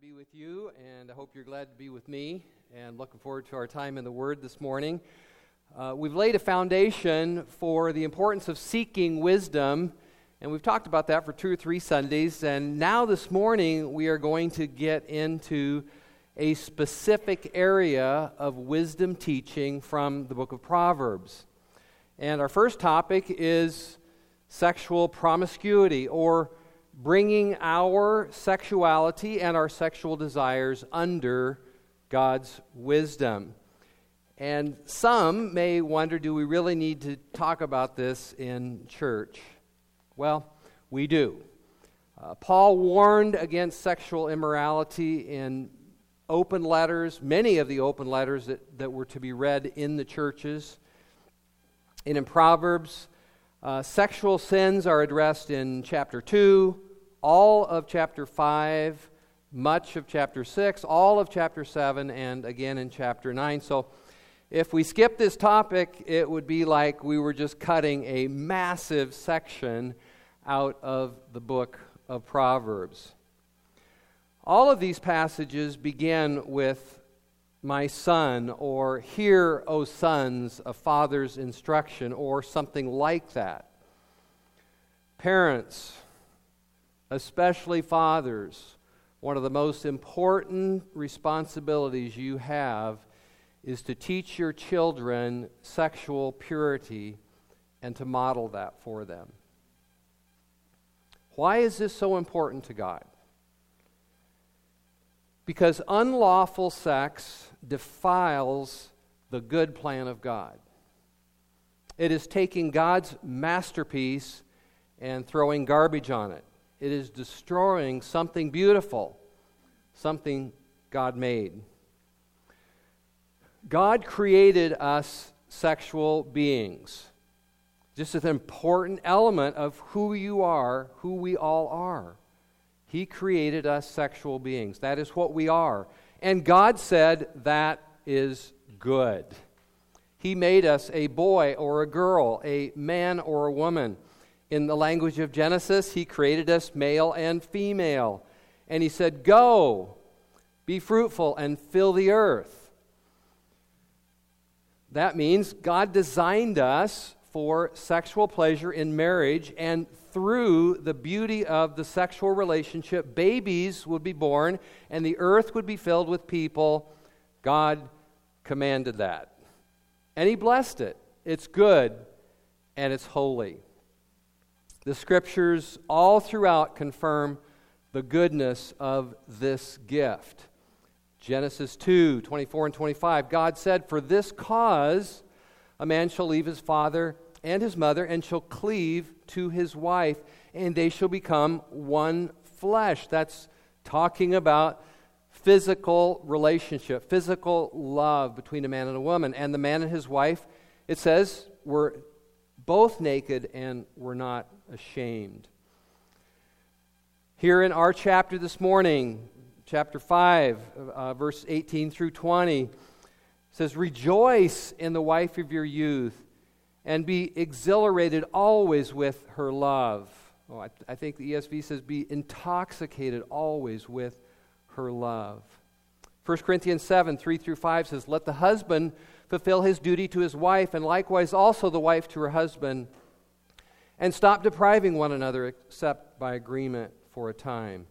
be with you, and I hope you're glad to be with me, and looking forward to our time in the Word this morning. Uh, we've laid a foundation for the importance of seeking wisdom, and we've talked about that for two or three Sundays, and now this morning we are going to get into a specific area of wisdom teaching from the book of Proverbs. And our first topic is sexual promiscuity, or bringing our sexuality and our sexual desires under God's wisdom. And some may wonder do we really need to talk about this in church? Well, we do. Uh, Paul warned against sexual immorality in open letters, many of the open letters that, that were to be read in the churches. And in Proverbs, uh, sexual sins are addressed in chapter 2, all of chapter 5, much of chapter 6, all of chapter 7, and again in chapter 9. So if we skip this topic, it would be like we were just cutting a massive section out of the book of Proverbs. All of these passages begin with my son, or hear, O sons, a father's instruction, or something like that. Parents, especially fathers, one of the most important responsibilities you have is to teach your children sexual purity and to model that for them. Why is this so important to God? Because unlawful sex defiles the good plan of God. It is taking God's masterpiece and throwing garbage on it it is destroying something beautiful, something God made. God created us sexual beings. Just an important element of who you are, who we all are. He created us sexual beings. That is what we are. And God said that is good. He made us a boy or a girl, a man or a woman. In the language of Genesis, he created us male and female. And he said, Go, be fruitful, and fill the earth. That means God designed us for sexual pleasure in marriage, and through the beauty of the sexual relationship, babies would be born, and the earth would be filled with people. God commanded that. And He blessed it. It's good and it's holy. The scriptures all throughout confirm the goodness of this gift. Genesis 2 24 and 25. God said, For this cause a man shall leave his father and his mother and shall cleave to his wife, and they shall become one flesh. That's talking about physical relationship, physical love between a man and a woman. And the man and his wife, it says, were both naked and were not ashamed. Here in our chapter this morning, chapter 5, uh, verse 18 through 20, says, Rejoice in the wife of your youth and be exhilarated always with her love. Oh, I, I think the ESV says, Be intoxicated always with her love. 1 Corinthians 7, 3 through 5 says, Let the husband fulfill his duty to his wife, and likewise also the wife to her husband and stop depriving one another except by agreement for a time.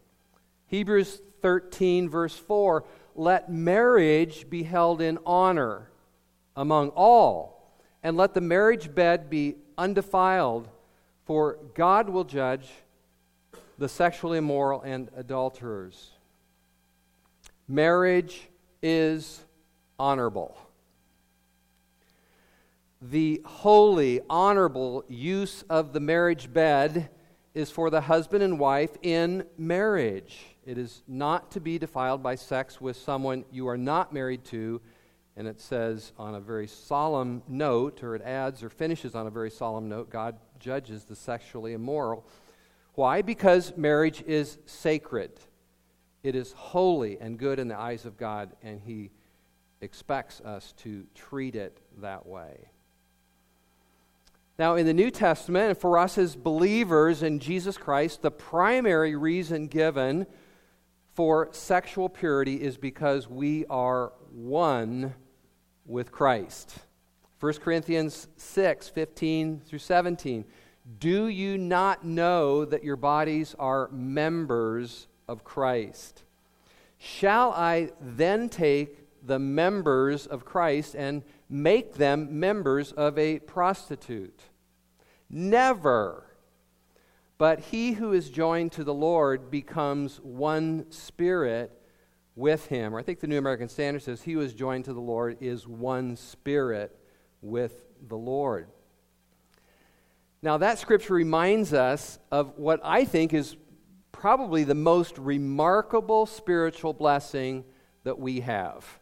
Hebrews 13, verse 4 let marriage be held in honor among all, and let the marriage bed be undefiled, for God will judge the sexually immoral and adulterers. Marriage is honorable the holy, honorable use of the marriage bed is for the husband and wife in marriage. It is not to be defiled by sex with someone you are not married to. And it says on a very solemn note, or it adds or finishes on a very solemn note, God judges the sexually immoral. Why? Because marriage is sacred, it is holy and good in the eyes of God, and He expects us to treat it that way. Now, in the New Testament, and for us as believers in Jesus Christ, the primary reason given for sexual purity is because we are one with Christ. 1 Corinthians 6 15 through 17. Do you not know that your bodies are members of Christ? Shall I then take the members of Christ and make them members of a prostitute? Never. But he who is joined to the Lord becomes one spirit with him. Or I think the New American Standard says, He who is joined to the Lord is one spirit with the Lord. Now, that scripture reminds us of what I think is probably the most remarkable spiritual blessing that we have.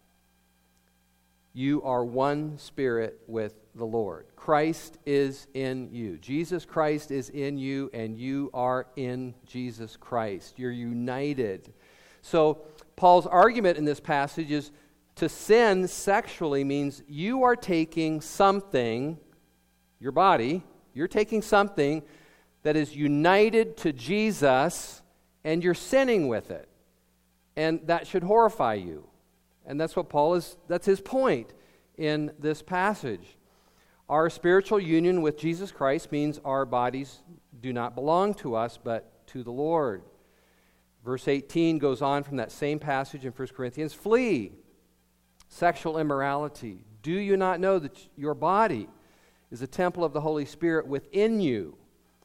You are one spirit with the Lord. Christ is in you. Jesus Christ is in you, and you are in Jesus Christ. You're united. So, Paul's argument in this passage is to sin sexually means you are taking something, your body, you're taking something that is united to Jesus and you're sinning with it. And that should horrify you. And that's what Paul is, that's his point in this passage. Our spiritual union with Jesus Christ means our bodies do not belong to us, but to the Lord. Verse 18 goes on from that same passage in 1 Corinthians Flee sexual immorality. Do you not know that your body is a temple of the Holy Spirit within you,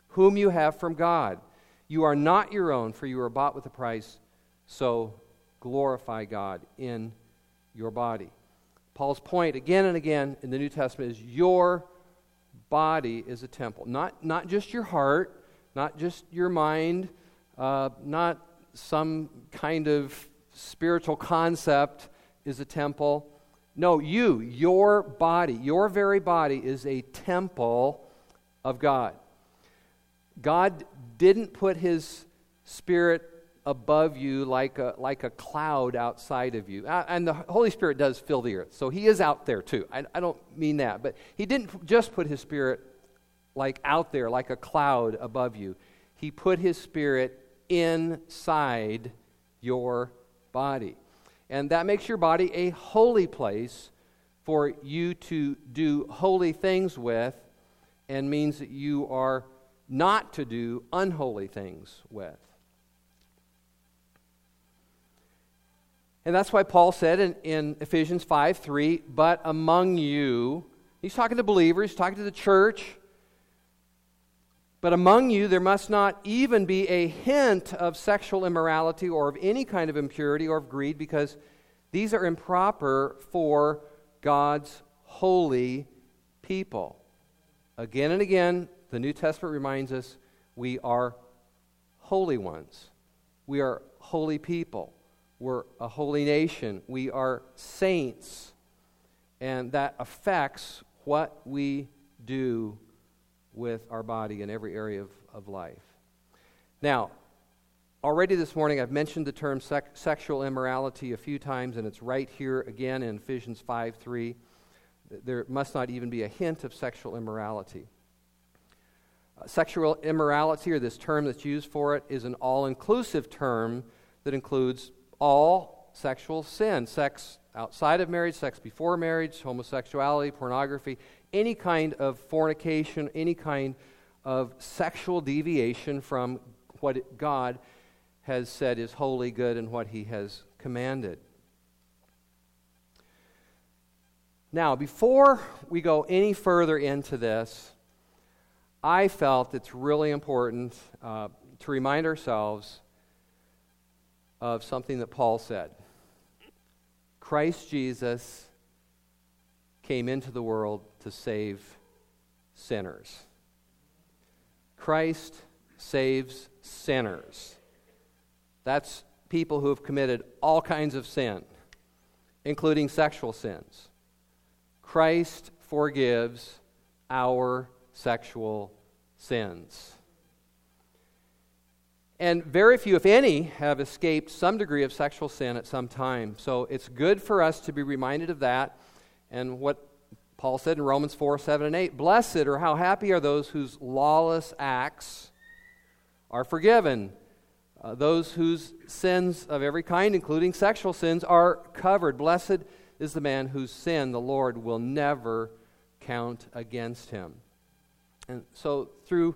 whom you have from God. You are not your own, for you are bought with a price. So glorify God in your body. Paul's point again and again in the New Testament is your body is a temple. Not, not just your heart, not just your mind, uh, not some kind of spiritual concept is a temple. No, you, your body, your very body is a temple of God. God didn't put his spirit above you like a, like a cloud outside of you. Uh, and the Holy Spirit does fill the earth, so he is out there too. I, I don't mean that. But he didn't just put his spirit like out there, like a cloud above you. He put his spirit inside your body. And that makes your body a holy place for you to do holy things with and means that you are not to do unholy things with. And that's why Paul said in, in Ephesians 5 3, but among you, he's talking to believers, he's talking to the church, but among you there must not even be a hint of sexual immorality or of any kind of impurity or of greed, because these are improper for God's holy people. Again and again, the New Testament reminds us we are holy ones. We are holy people. We're a holy nation. We are saints. And that affects what we do with our body in every area of, of life. Now, already this morning I've mentioned the term sec- sexual immorality a few times, and it's right here again in Ephesians 5 3. There must not even be a hint of sexual immorality. Uh, sexual immorality, or this term that's used for it, is an all inclusive term that includes all sexual sin sex outside of marriage, sex before marriage, homosexuality, pornography, any kind of fornication, any kind of sexual deviation from what God has said is holy, good, and what He has commanded. Now, before we go any further into this, I felt it's really important uh, to remind ourselves of something that Paul said. Christ Jesus came into the world to save sinners. Christ saves sinners. That's people who have committed all kinds of sin, including sexual sins. Christ forgives our sexual sins. And very few, if any, have escaped some degree of sexual sin at some time. So it's good for us to be reminded of that and what Paul said in Romans 4 7 and 8 Blessed or how happy are those whose lawless acts are forgiven. uh, those whose sins of every kind, including sexual sins, are covered. Blessed is the man whose sin the Lord will never count against him. And so, through,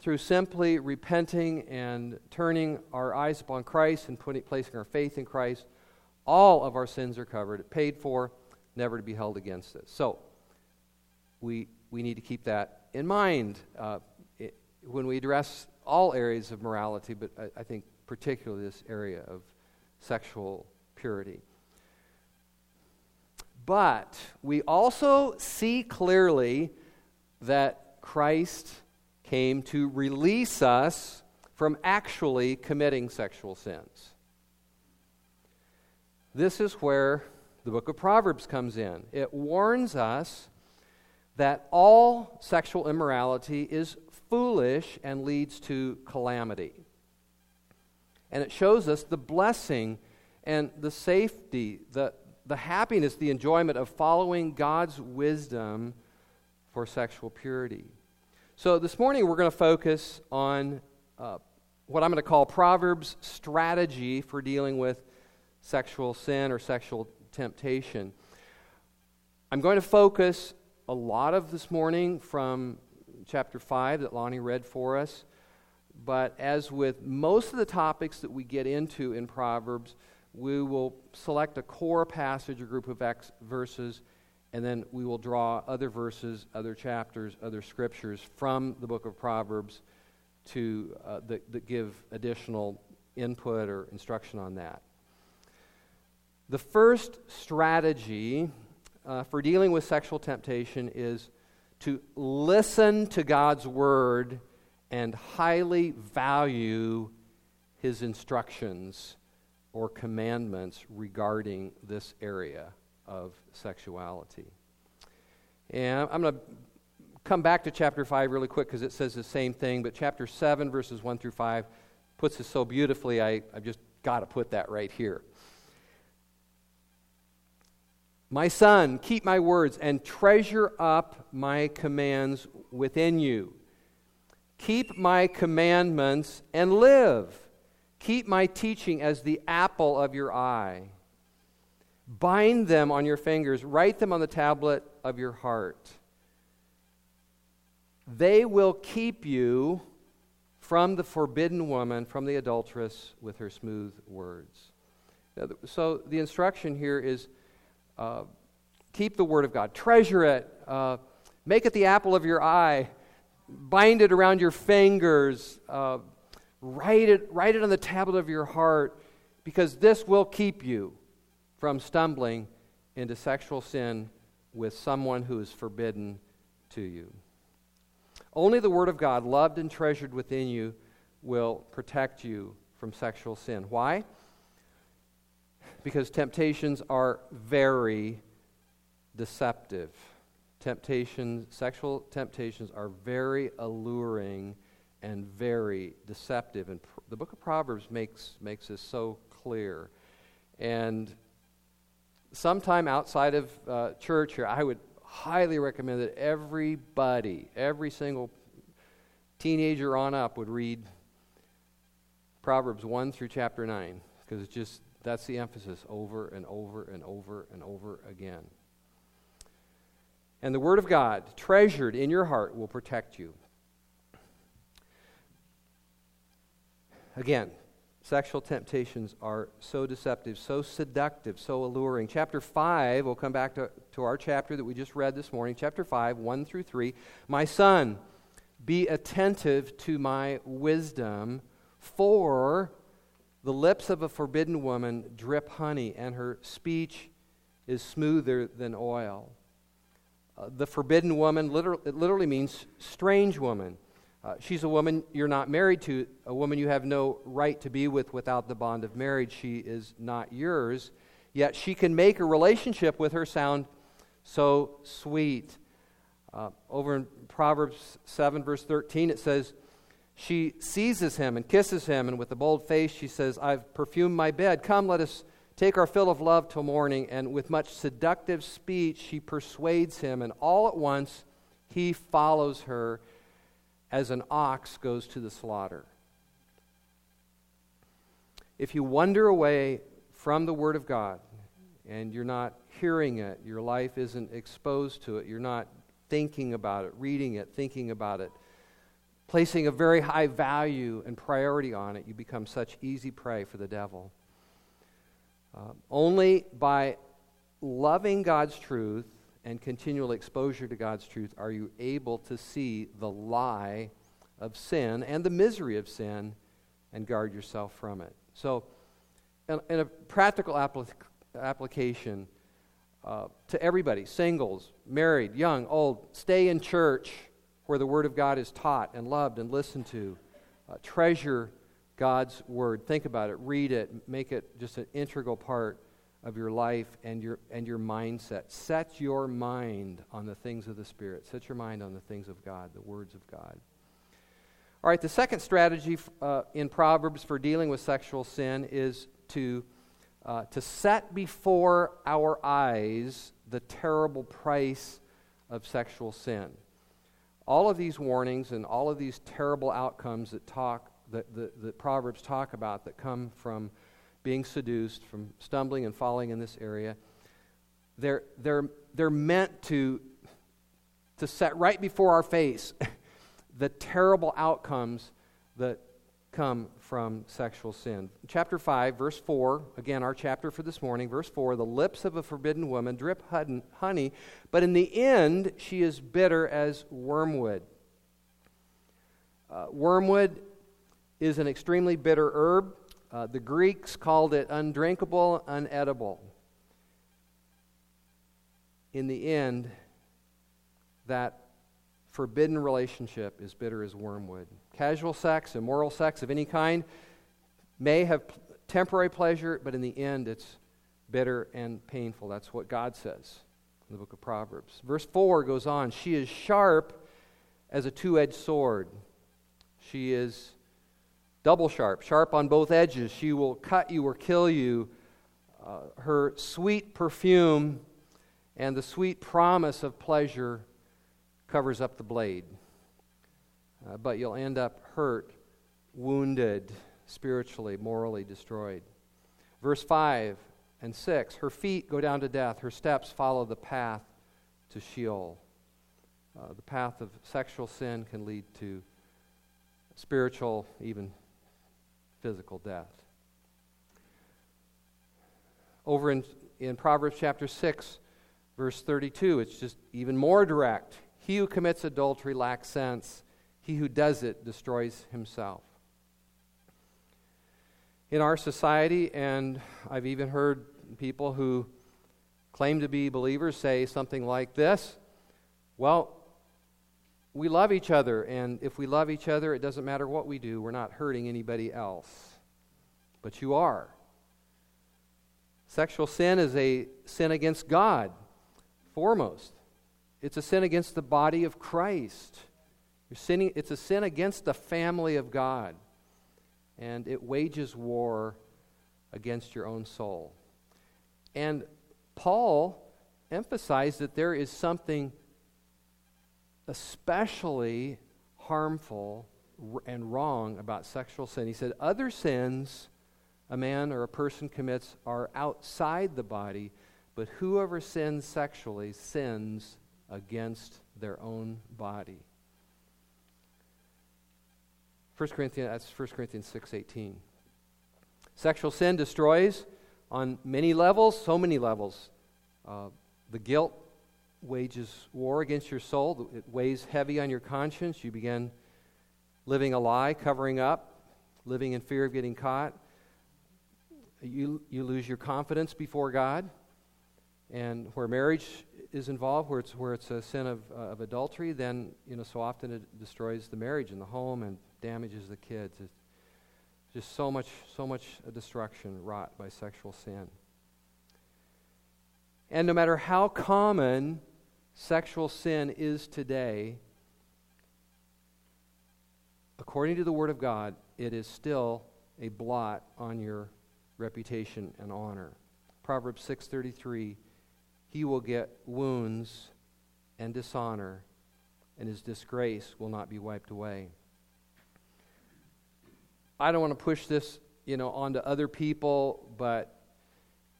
through simply repenting and turning our eyes upon Christ and putting, placing our faith in Christ, all of our sins are covered, paid for, never to be held against us. So, we, we need to keep that in mind uh, it, when we address all areas of morality, but I, I think particularly this area of sexual purity. But we also see clearly that Christ came to release us from actually committing sexual sins. This is where the book of Proverbs comes in. It warns us that all sexual immorality is foolish and leads to calamity. And it shows us the blessing and the safety, the, the happiness, the enjoyment of following God's wisdom for sexual purity. So this morning we're going to focus on uh, what I'm going to call Proverbs' strategy for dealing with sexual sin or sexual temptation. I'm going to focus a lot of this morning from chapter 5 that Lonnie read for us. But as with most of the topics that we get into in Proverbs, we will select a core passage, a group of X verses, and then we will draw other verses, other chapters, other scriptures from the book of Proverbs to, uh, that, that give additional input or instruction on that. The first strategy uh, for dealing with sexual temptation is to listen to God's word and highly value his instructions or commandments regarding this area of sexuality. And I'm going to come back to chapter 5 really quick because it says the same thing, but chapter 7, verses 1 through 5, puts it so beautifully, I, I've just got to put that right here. My son, keep my words and treasure up my commands within you. Keep my commandments and live. Keep my teaching as the apple of your eye. Bind them on your fingers, write them on the tablet of your heart. They will keep you from the forbidden woman, from the adulteress with her smooth words. So the instruction here is uh, keep the Word of God, treasure it, uh, make it the apple of your eye, bind it around your fingers, uh, write, it, write it on the tablet of your heart, because this will keep you from stumbling into sexual sin with someone who is forbidden to you. Only the Word of God, loved and treasured within you, will protect you from sexual sin. Why? because temptations are very deceptive. Temptations, sexual temptations are very alluring and very deceptive. And pr- the book of Proverbs makes, makes this so clear. And sometime outside of uh, church here, I would highly recommend that everybody, every single teenager on up, would read Proverbs 1 through chapter 9 because it's just that's the emphasis over and over and over and over again. And the Word of God, treasured in your heart, will protect you. Again, sexual temptations are so deceptive, so seductive, so alluring. Chapter 5, we'll come back to, to our chapter that we just read this morning. Chapter 5, 1 through 3. My son, be attentive to my wisdom, for the lips of a forbidden woman drip honey, and her speech is smoother than oil. Uh, the forbidden woman literally, it literally means strange woman. Uh, she's a woman you're not married to, a woman you have no right to be with without the bond of marriage. She is not yours, yet she can make a relationship with her sound so sweet. Uh, over in Proverbs 7, verse 13, it says, she seizes him and kisses him, and with a bold face she says, I've perfumed my bed. Come, let us take our fill of love till morning. And with much seductive speech, she persuades him, and all at once he follows her as an ox goes to the slaughter. if you wander away from the Word of God and you're not hearing it, your life isn't exposed to it, you're not thinking about it, reading it, thinking about it, placing a very high value and priority on it, you become such easy prey for the devil. Uh, only by loving God's truth and continual exposure to God's truth are you able to see the lie of sin and the misery of sin and guard yourself from it. So, in, in a practical applic- application uh, to everybody singles, married, young, old stay in church where the Word of God is taught and loved and listened to. Uh, treasure God's Word. Think about it, read it, make it just an integral part of your life and your, and your mindset. Set your mind on the things of the Spirit. Set your mind on the things of God, the words of God. All right, the second strategy uh, in Proverbs for dealing with sexual sin is to, uh, to set before our eyes the terrible price of sexual sin. All of these warnings and all of these terrible outcomes that talk that, that, that Proverbs talk about that come from being seduced, from stumbling and falling in this area, they're, they're, they're meant to, to set right before our face the terrible outcomes that come from sexual sin. Chapter 5, verse 4, again, our chapter for this morning, verse 4 the lips of a forbidden woman drip honey, but in the end she is bitter as wormwood. Uh, wormwood is an extremely bitter herb. Uh, the Greeks called it undrinkable, unedible. In the end, that forbidden relationship is bitter as wormwood. Casual sex, immoral sex of any kind may have temporary pleasure, but in the end, it's bitter and painful. That's what God says in the book of Proverbs. Verse 4 goes on She is sharp as a two edged sword. She is double sharp, sharp on both edges. She will cut you or kill you. Uh, her sweet perfume and the sweet promise of pleasure covers up the blade. Uh, but you'll end up hurt, wounded, spiritually, morally destroyed. Verse 5 and 6 Her feet go down to death, her steps follow the path to Sheol. Uh, the path of sexual sin can lead to spiritual, even physical death. Over in, in Proverbs chapter 6, verse 32, it's just even more direct. He who commits adultery lacks sense, he who does it destroys himself. In our society, and I've even heard people who claim to be believers say something like this Well, we love each other, and if we love each other, it doesn't matter what we do, we're not hurting anybody else. But you are. Sexual sin is a sin against God, foremost. It's a sin against the body of Christ. You're sinning, it's a sin against the family of God. And it wages war against your own soul. And Paul emphasized that there is something especially harmful and wrong about sexual sin. He said, Other sins a man or a person commits are outside the body, but whoever sins sexually sins against their own body. 1 Corinthians, that's 1 Corinthians 6.18. Sexual sin destroys on many levels, so many levels. Uh, the guilt wages war against your soul. It weighs heavy on your conscience. You begin living a lie, covering up, living in fear of getting caught. You, you lose your confidence before God. And where marriage is involved, where it's, where it's a sin of, uh, of adultery, then, you know, so often it destroys the marriage and the home and damages the kids. It's just so much, so much destruction wrought by sexual sin. And no matter how common sexual sin is today, according to the Word of God, it is still a blot on your reputation and honor. Proverbs 6:33 He will get wounds and dishonor and his disgrace will not be wiped away. I don't want to push this you know, onto other people, but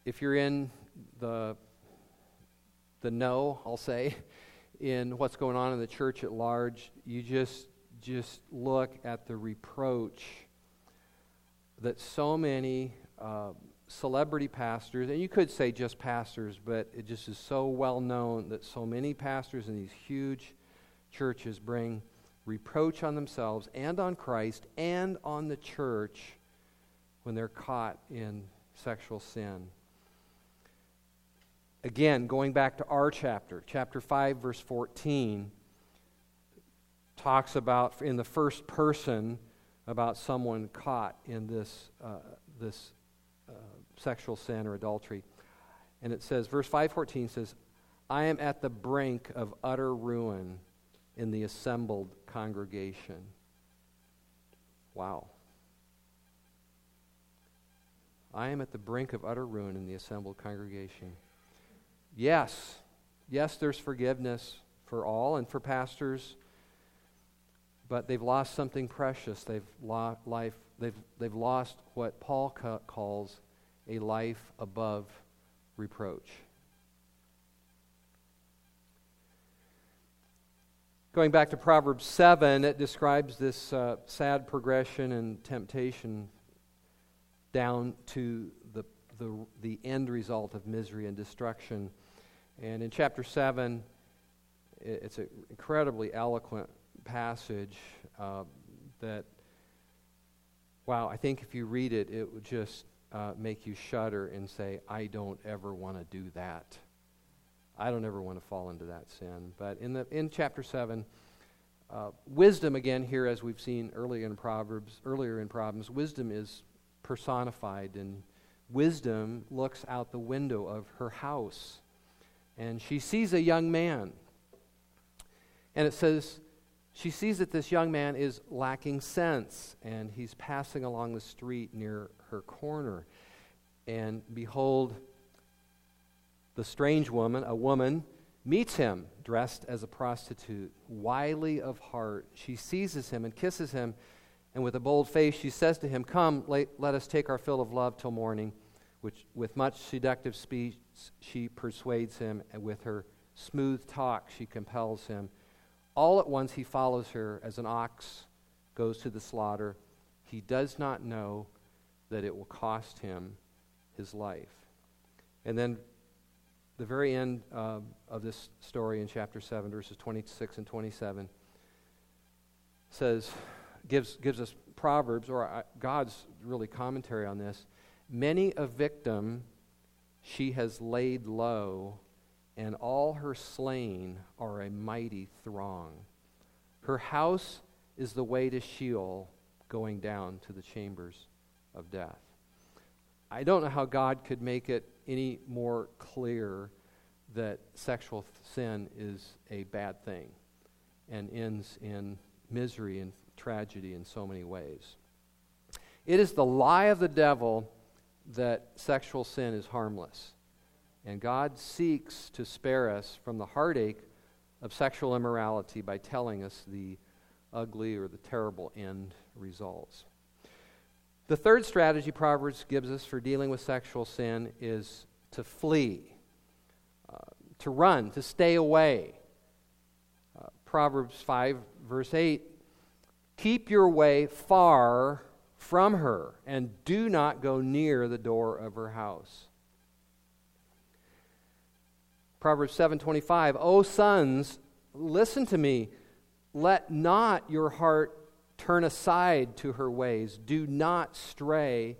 if you're in the the know, I'll say, in what's going on in the church at large, you just just look at the reproach that so many uh, celebrity pastors, and you could say just pastors, but it just is so well known that so many pastors in these huge churches bring reproach on themselves and on Christ and on the church when they're caught in sexual sin. Again, going back to our chapter, chapter 5, verse 14, talks about in the first person about someone caught in this, uh, this uh, sexual sin or adultery. And it says, verse 514 says, I am at the brink of utter ruin in the assembled congregation. Wow. I am at the brink of utter ruin in the assembled congregation. Yes, yes, there's forgiveness for all and for pastors, but they've lost something precious. They've, lo- life, they've, they've lost what Paul ca- calls a life above reproach. Going back to Proverbs 7, it describes this uh, sad progression and temptation down to the, the, the end result of misery and destruction. And in chapter 7, it's an incredibly eloquent passage uh, that, wow, I think if you read it, it would just uh, make you shudder and say, I don't ever want to do that. I don't ever want to fall into that sin. But in, the, in chapter 7, uh, wisdom, again, here, as we've seen earlier in Proverbs, earlier in Proverbs, wisdom is personified, and wisdom looks out the window of her house, and she sees a young man. And it says, she sees that this young man is lacking sense, and he's passing along the street near her corner. And behold, the strange woman, a woman, meets him dressed as a prostitute, wily of heart. She seizes him and kisses him, and with a bold face she says to him, Come, let, let us take our fill of love till morning. Which, with much seductive speech, she persuades him, with her smooth talk, she compels him. All at once, he follows her as an ox goes to the slaughter. He does not know that it will cost him his life. And then the very end uh, of this story in chapter 7, verses 26 and 27, says, gives, gives us Proverbs, or uh, God's really commentary on this. Many a victim she has laid low, and all her slain are a mighty throng. Her house is the way to Sheol, going down to the chambers of death. I don't know how God could make it any more clear that sexual sin is a bad thing and ends in misery and tragedy in so many ways. It is the lie of the devil that sexual sin is harmless. And God seeks to spare us from the heartache of sexual immorality by telling us the ugly or the terrible end results. The third strategy Proverbs gives us for dealing with sexual sin is to flee, uh, to run, to stay away. Uh, Proverbs 5, verse 8 Keep your way far from her, and do not go near the door of her house. Proverbs 7:25 O sons listen to me let not your heart Turn aside to her ways. Do not stray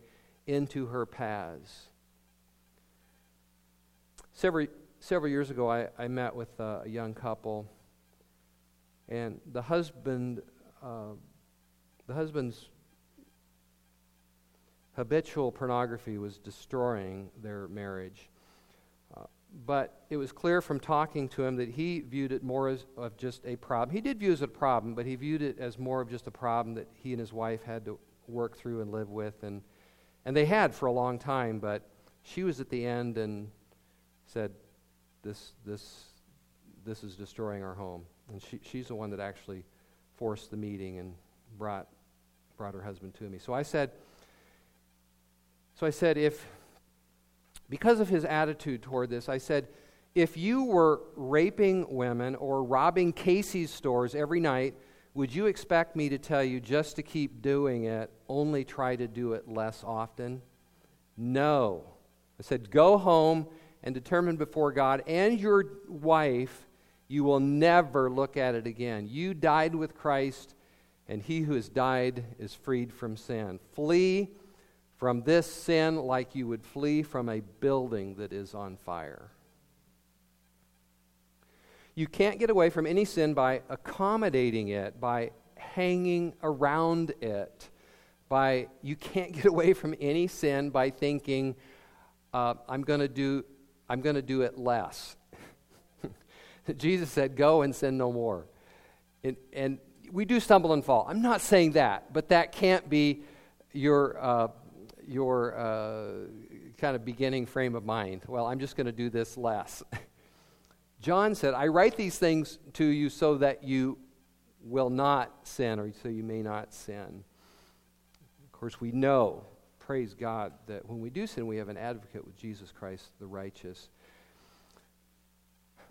into her paths. Several, several years ago, I, I met with a, a young couple, and the husband, uh, the husband's habitual pornography was destroying their marriage. Uh, but it was clear from talking to him that he viewed it more as of just a problem. He did view it as a problem, but he viewed it as more of just a problem that he and his wife had to work through and live with. And, and they had for a long time, but she was at the end and said, This, this, this is destroying our home. And she, she's the one that actually forced the meeting and brought, brought her husband to me. So I said, So I said, if, because of his attitude toward this, I said, if you were raping women or robbing Casey's stores every night, would you expect me to tell you just to keep doing it, only try to do it less often? No. I said, go home and determine before God and your wife you will never look at it again. You died with Christ, and he who has died is freed from sin. Flee from this sin like you would flee from a building that is on fire. You can't get away from any sin by accommodating it, by hanging around it. By you can't get away from any sin by thinking, uh, "I'm going to do, I'm going to do it less." Jesus said, "Go and sin no more," and, and, we do stumble and fall. I'm not saying that, but that can't be your uh, your uh, kind of beginning frame of mind. Well, I'm just going to do this less. John said, I write these things to you so that you will not sin, or so you may not sin. Of course, we know, praise God, that when we do sin, we have an advocate with Jesus Christ, the righteous.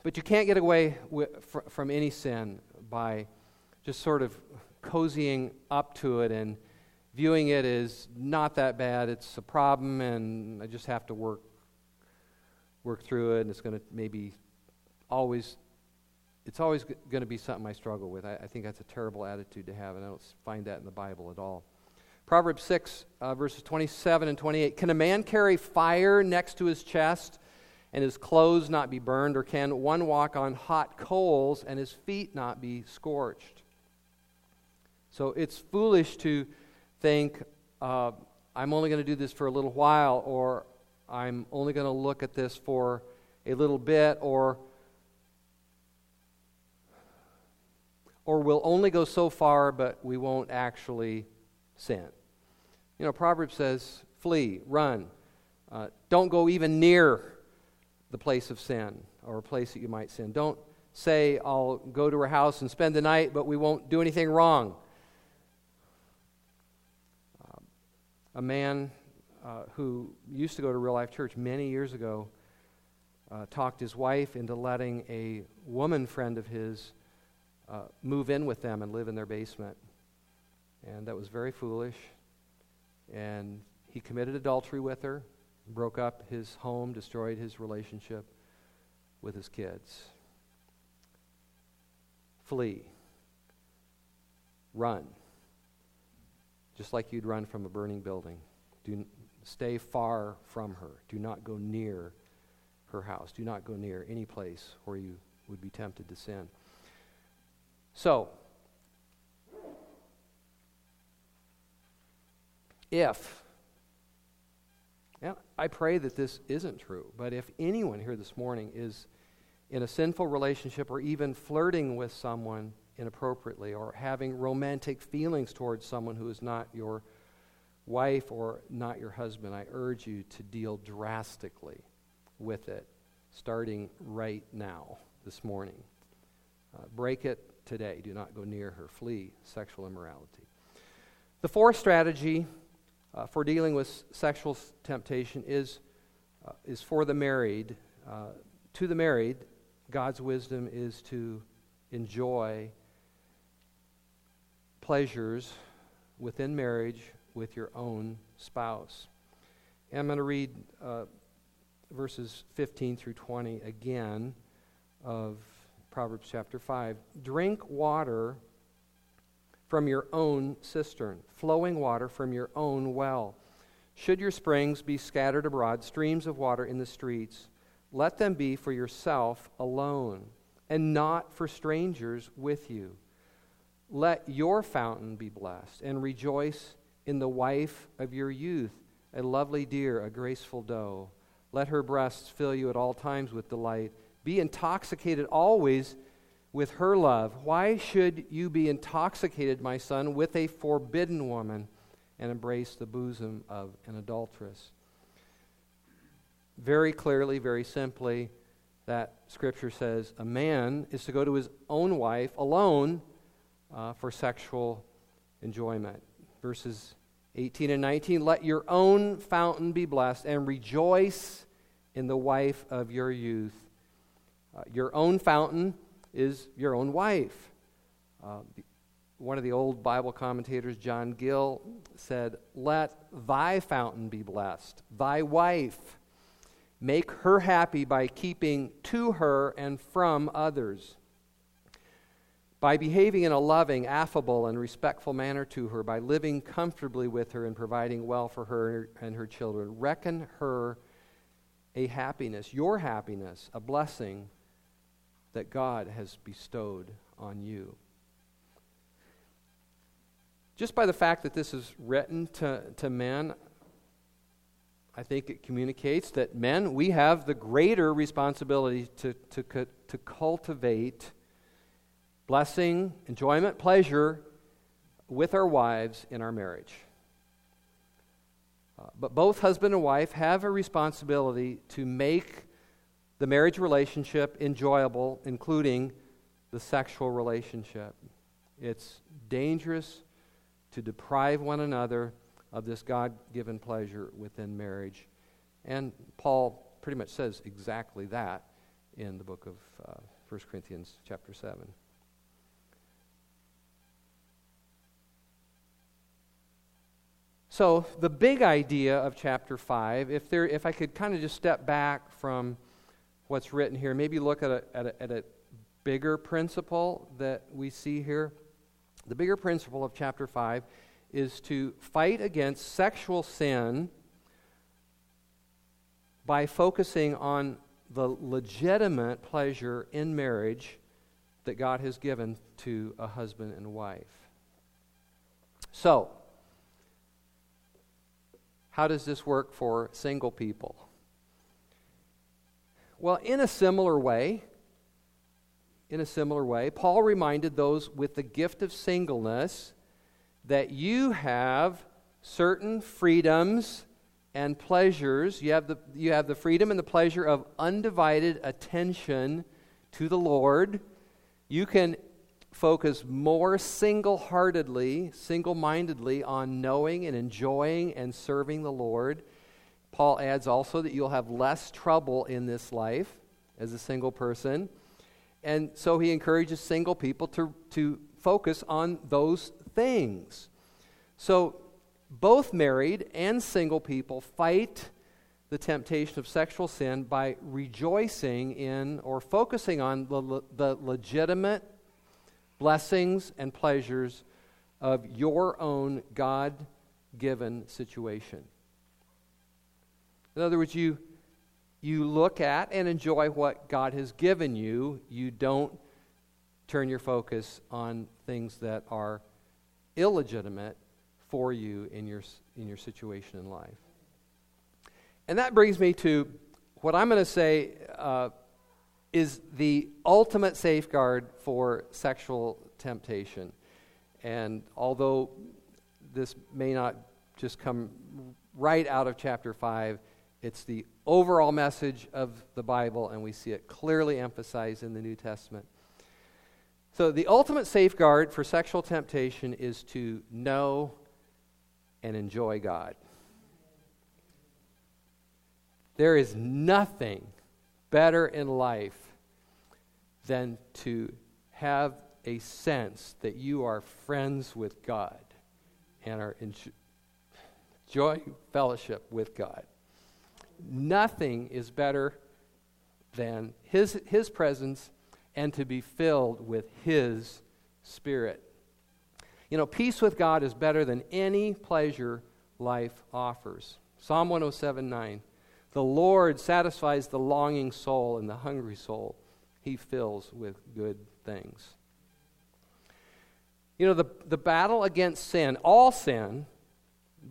But you can't get away with, fr- from any sin by just sort of cozying up to it and viewing it as not that bad. It's a problem, and I just have to work work through it, and it's going to maybe always, it's always going to be something I struggle with. I, I, think that's a terrible attitude to have, and I don't find that in the Bible at all. Proverbs 6, uh, verses 27 and 28. Can a man carry fire next to his chest and his clothes not be burned? Or can one walk on hot coals and his feet not be scorched? So it's foolish to think, uh, I'm only going to do this for a little while, or I'm only going to look at this for a little bit, or or we'll only go so far, but we won't actually sin. You know, Proverbs says, flee, run. Uh, don't go even near the place of sin or a place that you might sin. Don't say, I'll go to her house and spend the night, but we won't do anything wrong. A man uh, who used to go to real life church many years ago uh, talked his wife into letting a woman friend of his uh, move in with them and live in their basement. And that was very foolish. And he committed adultery with her, broke up his home, destroyed his relationship with his kids. Flee. Run. Just like you'd run from a burning building. Do stay far from her. Do not go near her house. Do not go near any place where you would be tempted to sin. So, if, I pray that this isn't true, but if anyone here this morning is in a sinful relationship or even flirting with someone inappropriately or having romantic feelings towards someone who is not your wife or not your husband, I urge you to deal drastically with it starting right now, this morning. Uh, break it today. Do not go near her. Flee sexual immorality. The fourth strategy uh, for dealing with sexual temptation is, uh, is for the married. Uh, to the married, God's wisdom is to enjoy pleasures within marriage with your own spouse. And I'm going to read uh, verses 15 through 20 again of Proverbs chapter 5. Drink water from your own cistern, flowing water from your own well. Should your springs be scattered abroad, streams of water in the streets, let them be for yourself alone, and not for strangers with you. Let your fountain be blessed, and rejoice in the wife of your youth, a lovely deer, a graceful doe. Let her breasts fill you at all times with delight be intoxicated always with her love. Why should you be intoxicated, my son, with a forbidden woman and embrace the bosom of an adulteress? Very clearly, very simply, that scripture says a man is to go to his own wife alone uh, for sexual enjoyment. Verses 18 and 19, let your own fountain be blessed and rejoice in the wife of your youth. Uh, your own fountain is your own wife. Uh, one of the old Bible commentators, John Gill, said, Let thy fountain be blessed, thy wife. Make her happy by keeping to her and from others. By behaving in a loving, affable, and respectful manner to her, by living comfortably with her and providing well for her and her children, reckon her a happiness, your happiness, a blessing that God has bestowed on you. Just by the fact that this is written to, to men, I think it communicates that men, we have the greater responsibility to, to, to cultivate blessing, enjoyment, pleasure with our wives in our marriage. Uh, but both husband and wife have a responsibility to make the marriage relationship enjoyable, including the sexual relationship. It's dangerous to deprive one another of this God given pleasure within marriage. And Paul pretty much says exactly that in the book of uh, 1 Corinthians, chapter 7. So, the big idea of chapter 5, if, there, if I could kind of just step back from what's written here, maybe look at a, at a, at a bigger principle that we see here. The bigger principle of chapter 5 is to fight against sexual sin by focusing on the legitimate pleasure in marriage that God has given to a husband and wife. So, how does this work for single people? Well, in a similar way, in a similar way, Paul reminded those with the gift of singleness that you have certain freedoms and pleasures. You have the, you have the freedom and the pleasure of undivided attention to the Lord. You can focus more single heartedly, single mindedly on knowing and enjoying and serving the Lord. Paul adds also that you'll have less trouble in this life as a single person. And so he encourages single people to, to focus on those things. So both married and single people fight the temptation of sexual sin by rejoicing in or focusing on the, the legitimate blessings and pleasures of your own God given situation. In other words, you, you look at and enjoy what God has given you. You don't turn your focus on things that are illegitimate for you in your, in your situation in life. And that brings me to what I'm going to say uh, is the ultimate safeguard for sexual temptation. And although this may not just come right out of chapter 5, it's the overall message of the Bible, and we see it clearly emphasized in the New Testament. So, the ultimate safeguard for sexual temptation is to know and enjoy God. There is nothing better in life than to have a sense that you are friends with God and are in joy fellowship with God. Nothing is better than his, his presence and to be filled with His Spirit. You know, peace with God is better than any pleasure life offers. Psalm 107 9. The Lord satisfies the longing soul and the hungry soul. He fills with good things. You know, the, the battle against sin, all sin,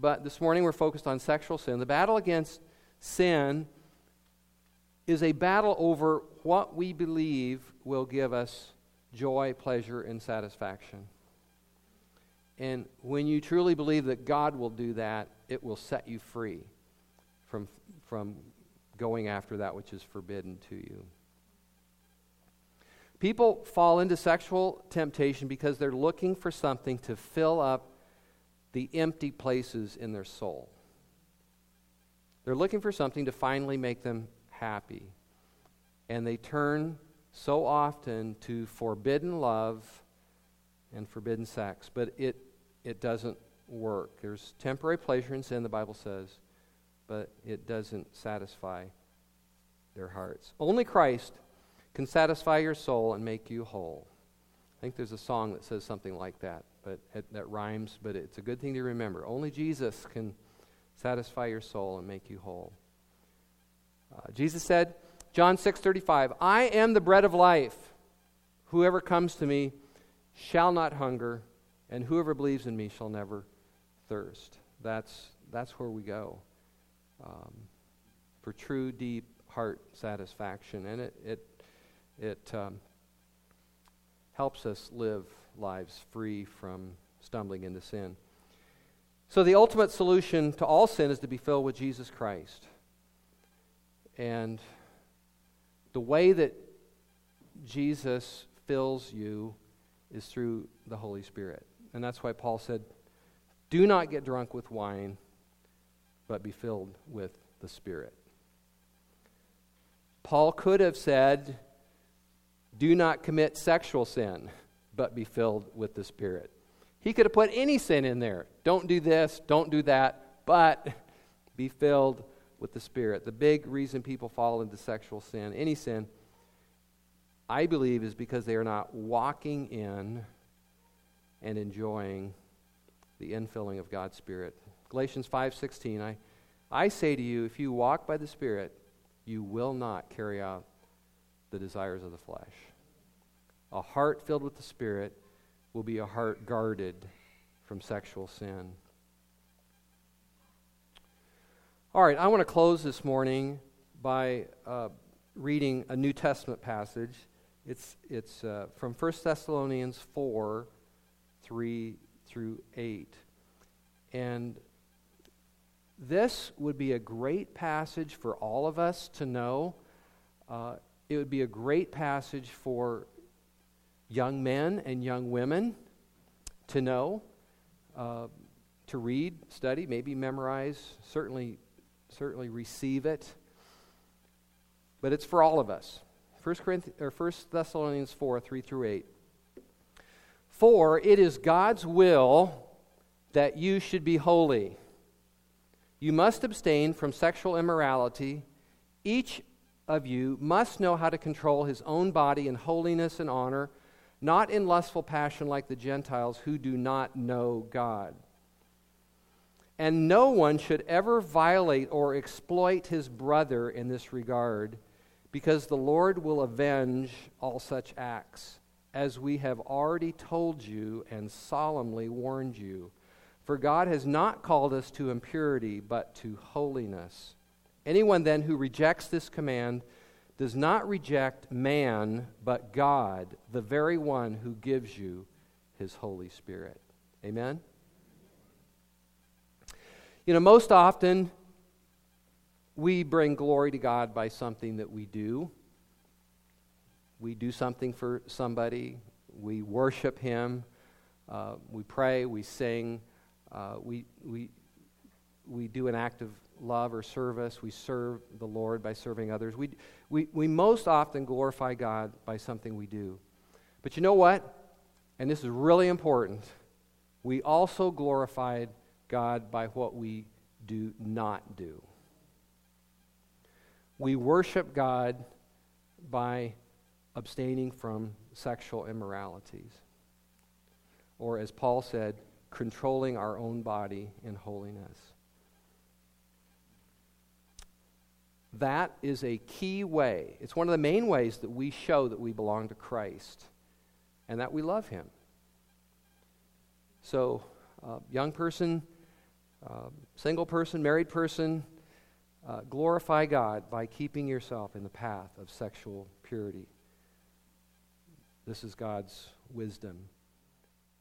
but this morning we're focused on sexual sin. The battle against sin is a battle over what we believe will give us joy, pleasure, and satisfaction. And when you truly believe that God will do that, it will set you free from, from going after that which is forbidden to you. People fall into sexual temptation because they're looking for something to fill up the empty places in their soul. They're looking for something to finally make them happy. And they turn so often to forbidden love and forbidden sex, but it, it doesn't work. There's temporary pleasure in sin, the Bible says, but it doesn't satisfy their hearts. Only Christ can satisfy your soul and make you whole. I think there's a song that says something like that, but it, that rhymes, but it's a good thing to remember. Only Jesus can satisfy your soul and make you whole. Uh, Jesus said, John 6:35, "I am the bread of life. Whoever comes to me shall not hunger, and whoever believes in me shall never thirst." That's that's where we go um, for true, deep heart satisfaction, and it it it um, helps us live lives free from stumbling into sin. So, the ultimate solution to all sin is to be filled with Jesus Christ. And the way that Jesus fills you is through the Holy Spirit. And that's why Paul said, Do not get drunk with wine, but be filled with the Spirit. Paul could have said, Do not commit sexual sin, but be filled with the Spirit. He could have put any sin in there. Don't do this, don't do that, but be filled with the Spirit. The big reason people fall into sexual sin, any sin, I believe is because they are not walking in and enjoying the infilling of God's Spirit. Galatians 5:16 I I say to you if you walk by the Spirit you will not carry out the desires of the flesh. A heart filled with the Spirit will be a heart guarded from sexual sin. All right, I want to close this morning by uh, reading a New Testament passage. It's, it's uh, from 1 Thessalonians 4 3 through 8. And this would be a great passage for all of us to know. Uh, it would be a great passage for young men and young women to know, uh, to read, study, maybe memorize, certainly, certainly receive it. But it's for all of us. 1, Corinthians, or 1 Thessalonians 4 3 through 8. For it is God's will that you should be holy. You must abstain from sexual immorality. Each of you must know how to control his own body in holiness and honor not in lustful passion like the Gentiles who do not know God. And no one should ever violate or exploit his brother in this regard, because the Lord will avenge all such acts, as we have already told you and solemnly warned you. For God has not called us to impurity, but to holiness. Anyone then who rejects this command, does not reject man, but God, the very one who gives you his Holy Spirit. Amen? You know, most often we bring glory to God by something that we do. We do something for somebody, we worship Him, uh, we pray, we sing, uh, we, we, we do an act of love or service. We serve the Lord by serving others. We, we, we most often glorify God by something we do. But you know what? And this is really important. We also glorified God by what we do not do. We worship God by abstaining from sexual immoralities. Or, as Paul said, controlling our own body in holiness. That is a key way. It's one of the main ways that we show that we belong to Christ and that we love Him. So, uh, young person, uh, single person, married person, uh, glorify God by keeping yourself in the path of sexual purity. This is God's wisdom.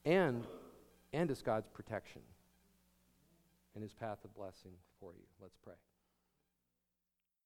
And, and as God's protection and His path of blessing for you. Let's pray.